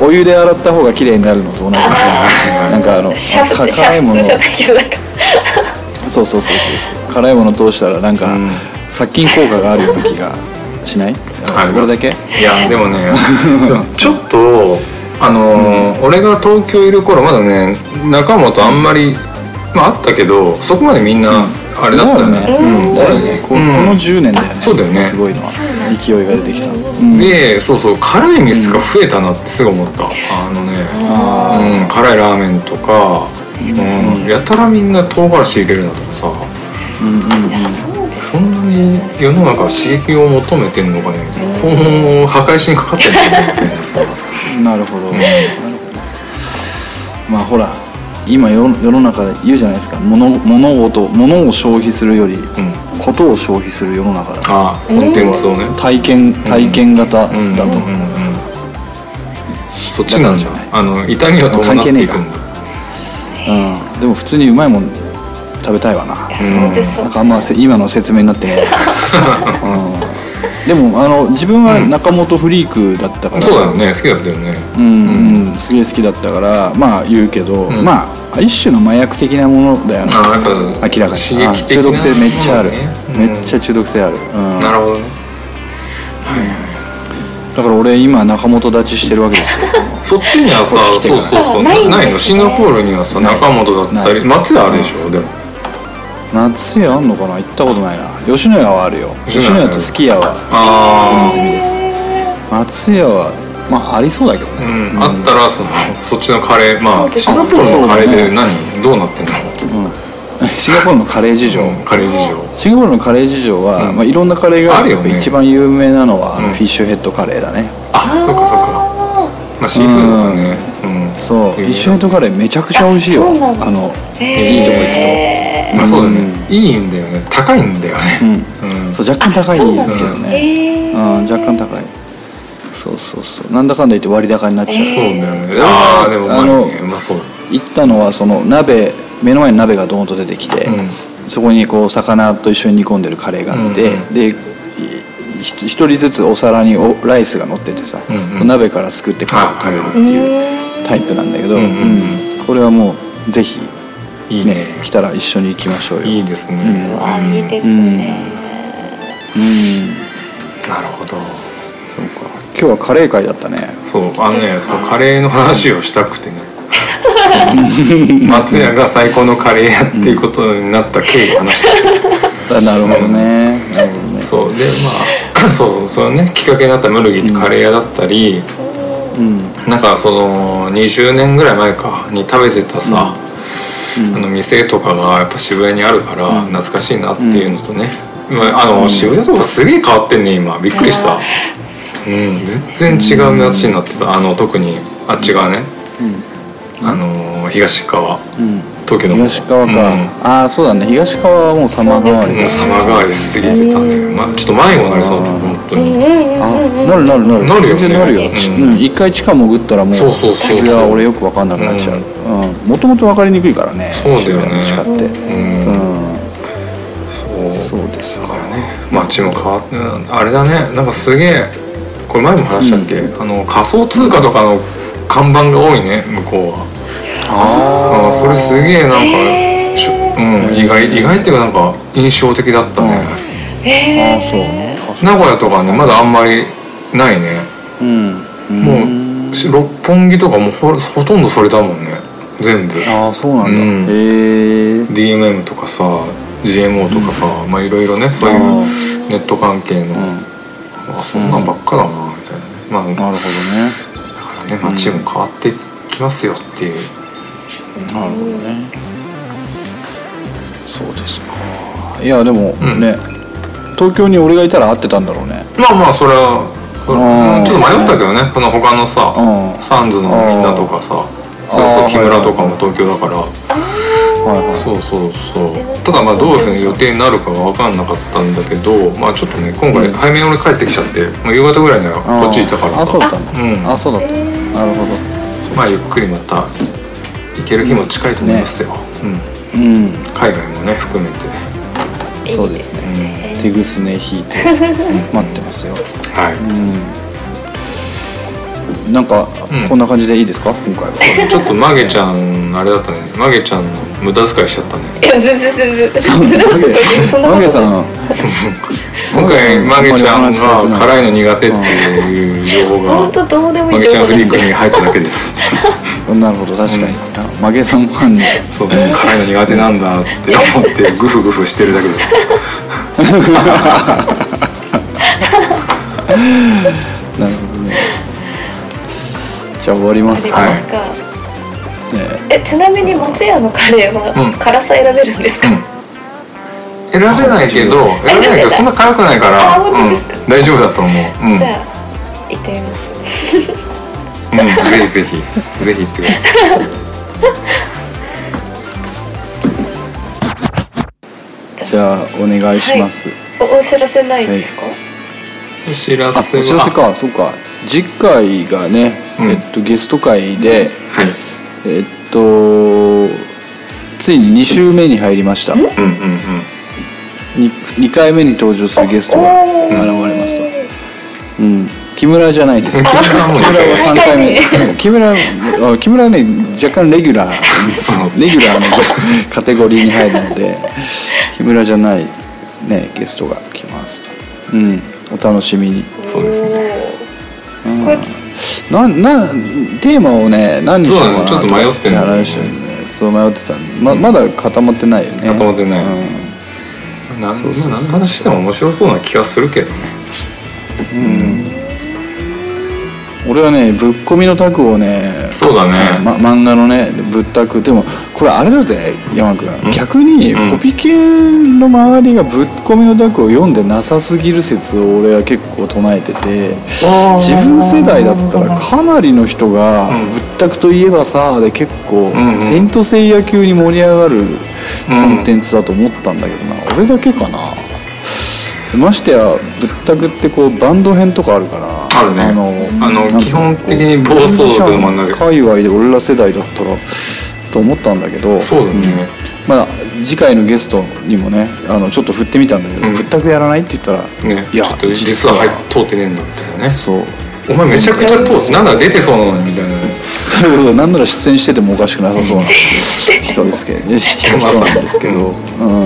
おお湯で洗った方が綺麗になるのと同じなんかあの辛いもの。そうそうそうそうそう。辛いもの通したらなんか、殺菌効果があるような気がしない？これだけ？いやでもね ちょっとあのー俺が東京いる頃まだね中本あんまり、まああったけどそこまでみんなあれだったよね,、うん。だよね。ここの10年だよね。そうだよね。すごいのは。勢いが出てきた。うん。でそうそう辛い店が増えたなってすぐ思った、あのねうん、辛いラーメンとか、うん。やたらみんな唐辛子入れるなとかさ。いやそうですそんなに世の中は刺激を求めてんのかねみたいな。肛門を破壊しにかかってんのかね なるほど、なるほど。まあほら今世世の中言うじゃないですか。物物事物を消費するより、ことを消費する世の中だあコンテンツをね体験体験型だと、うんうんうんそっちなんじゃない？あの痛みを伴っていくんだ。うん、でも普通にうまいもん食べたいわな。うですそうなんかあんませ今の説明になってね、でもあの自分は中本フリークだったから、そうだよね。好きだったよね。うん、うん、すげえ好きだったからまあ言うけど、まあ一種の麻薬的なものだよね。ああやっぱ明らかに。刺激的なあ中毒性めっちゃある、めっちゃ中毒性ある、うん、なるほどね。だから俺今中本立ちしてるわけですよ。そっちにはさそうち来てから。そうそうあないの？シンガポールにはさ中本だったりない。松屋あるでしょ？でも夏屋あんのかな？行ったことないな。吉野家はあるよ。吉野家とすき家はあ確認済みです。松屋はまあありそうだけどあね、うん。あったらそのそっちのカレーまあシンガポールのカレーで何？どうなってんの？シンガポールのカレー事情、うん。カレー事情。シンガポールのカレー事情は、まあ、いろんなカレーがあるよね。一番有名なのは、あのうん。フィッシュヘッドカレーだね。あそっかそっか。まあシーフードだね。うん。そう。フィッシュヘッドカレーめちゃくちゃ美味しいよ。あのいいとこ行くまあそうだね。うん。いいんだよね。高いんだよね。うん。そう若干高いんだね。へーうん若干高い。そうそうそう。なんだかんだ言って割高になっちゃう、そうだよね。ああでもうまあのうまそう。行ったのはその鍋目の前に鍋がドーンと出てきて、うん。そこにこう魚と一緒に煮込んでるカレーがあって、うんうんでいひ一人ずつお皿におライスが乗っててさ、うんうん。鍋からすくってカレーを食べるっていうタイプなんだけど、うんうんうん。これはもうぜひねいいね。来たら一緒に行きましょうよ。いいですね。あうん。いいですね。うん。なるほど。そうか。今日はカレー会だったね。そうあのねそうカレーの話をしたくてね。そ う松屋が最高のカレー屋っていうことになった経緯を話した。あ なるほどね、なるほどね。そうでまあ そうそのねきっかけになったムルギってカレー屋だったり、なんかその20年ぐらい前かに食べてたさ、あの店とかがやっぱ渋谷にあるから懐かしいなっていうのとね、まあ、あの渋谷とかすげえ変わってんね今。びっくりした、う。ん、全然違う街になってた。あの特にあっち側ね、あの東側、東京の方。東側か、うん。ああそうだね。東側はもう様変わりだ、様変わりしすぎてたね、まあ、ちょっと迷子になりそうだった本当に、あなるなるなる。なるよ。全然なるよ、うん。うん。一回地下潜ったらもうそうそうそうそれは俺よく分かんなくなっちゃう。もともと分かりにくいからね。そうだよね。地下って。うん。うん。そう。そうですか。街も変わってあれだね。なんかすげえこれ前も話したっけ、あの仮想通貨とかの看板が多いね向こうはああそれすげえなんかしょうん意外意外っていうかなんか印象的だったね、ああそう。名古屋とかねまだあんまりないね。うんもうし六本木とかもうほほとんどそれだもんね。全部。ああそうなんだ、うん。へえ DMM とかさ GMO とかさ、まあいろいろねそういうネット関係の、まあそんなんばっかだなみたいなまあなるほどね。だからね街も変わってきますよっていう、なるほどね。そうですか。いやでもん。ね、東京に俺がいたら会ってたんだろうね。まあまあそれはうんちょっと迷ったけどね。この他のさうんサンズのみんなとかさ木村とかも東京だから。そうそうそう。ただまあどうする予定になるかは分かんなかったんだけどまあちょっとね今回早めに俺帰ってきちゃって、まあ、夕方ぐらいにはこっち行ったから。あそうだったんだ、うん。あそうだった。なるほど。まあゆっくりまた行ける日も近いと思いますよ、うん、うん。海外もね含めて。そうですね。手ぐすね引いて 待ってますよ。はい、なんか、うん。こんな感じでいいですか？今回は。ちょっとマゲちゃんあれだったね。マゲちゃんの無駄遣いしちゃったね。いや全然全然。そんなことないマゲさん 今回マゲちゃんが辛いの苦手っていう情報が。本当どうでもいマゲちゃんフリークに入っただけです。なるほど確かに、マゲさんファンに。そう辛いの苦手なんだって思ってグフグフしてるだけです。なるほどね。じゃあ終わりますか、ありますか、ね。えちなみに松屋のカレーはうん。辛さ選べるんですか、選べないけど選べないけどそんな辛くないからうん、大丈夫だと思う。うん、じゃあ行ってみます。うん、ぜひぜひ。ぜひ行ってください じゃあお願いします、おお知らせないですか、お知らせあはお知らせか。そうか。次回がね、うん。えっとゲスト会ではい。えっとついに2週目に入りました。うん？うんうん 2, 2回目に登場するゲストがお現ー。れますと。うん木村じゃないです。木村はもう木村は3回目。木村あ木村はね若干レギュラー。レギュラーのカテゴリーに入るので木村じゃないねゲストが来ますうん。お楽しみに。そうですね。ななテーマをね何にしようかなと迷って話そう迷ってたんままだ固まってないよね。固まってない。うん。何話しても面白そうな気がするけどね俺はねぶっ込みのタクをねそうだね。ま、漫画のねぶったく。でもこれあれだぜ山君逆にうん。コピケの周りがぶっ込みのタクを読んでなさすぎる説を俺は結構唱えてて自分世代だったらかなりの人がうん「ぶったくといえばさ」で結構「んうん。セイントセイヤ級に盛り上がるコンテンツだと思ったんだけどな。俺だけかなましてやぶったくってこうバンド編とかあるからあるね。のあのなんつう基本的に暴走族の真ん中。界隈で俺ら世代だったらと思ったんだけどそうだね。まあ次回のゲストにもねあのちょっと振ってみたんだけど、うん。ぶったくやらないって言ったら、ねいや実は。通ってねえんだってね。そう。お前めちゃくちゃ通ってなんだ出てそうなのにみたいなそういうことなんなら出演しててもおかしくなさそうな人ですけど。ね人なんですけど、うん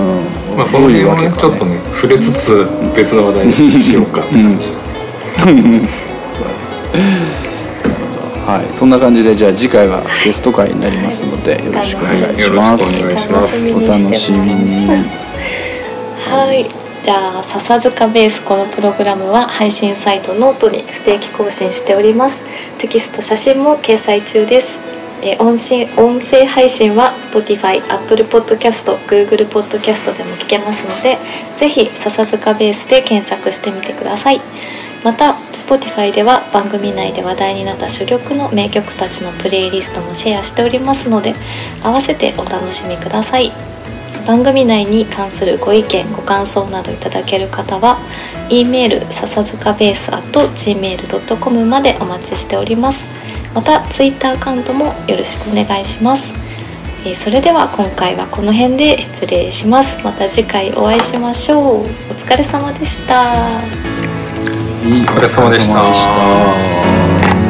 まあその辺はねちょっとね触れつつ別の話題にしようか。はい。そんな感じでじゃあ次回はゲスト会になりますのでよろしくお願いしますよろしくお願いします。お楽しみに。はい。じゃあ笹塚ベースこのプログラムは配信サイトノートに不定期更新しております。テキスト写真も掲載中ですえ音信音声配信は Spotify、Apple Podcast、Google Podcast でも聞けますのでぜひ笹塚ベースで検索してみてください。また Spotify では番組内で話題になった珠玉の名曲たちのプレイリストもシェアしておりますので合わせてお楽しみください。番組内に関するご意見ご感想などいただける方は e メール笹塚ベース at gmail.com までお待ちしております。また Twitter アカウントもよろしくお願いします。えーそれでは今回はこの辺で失礼します。また次回お会いしましょう。お疲れ様でしたお疲れ様でした。お疲れ様でした。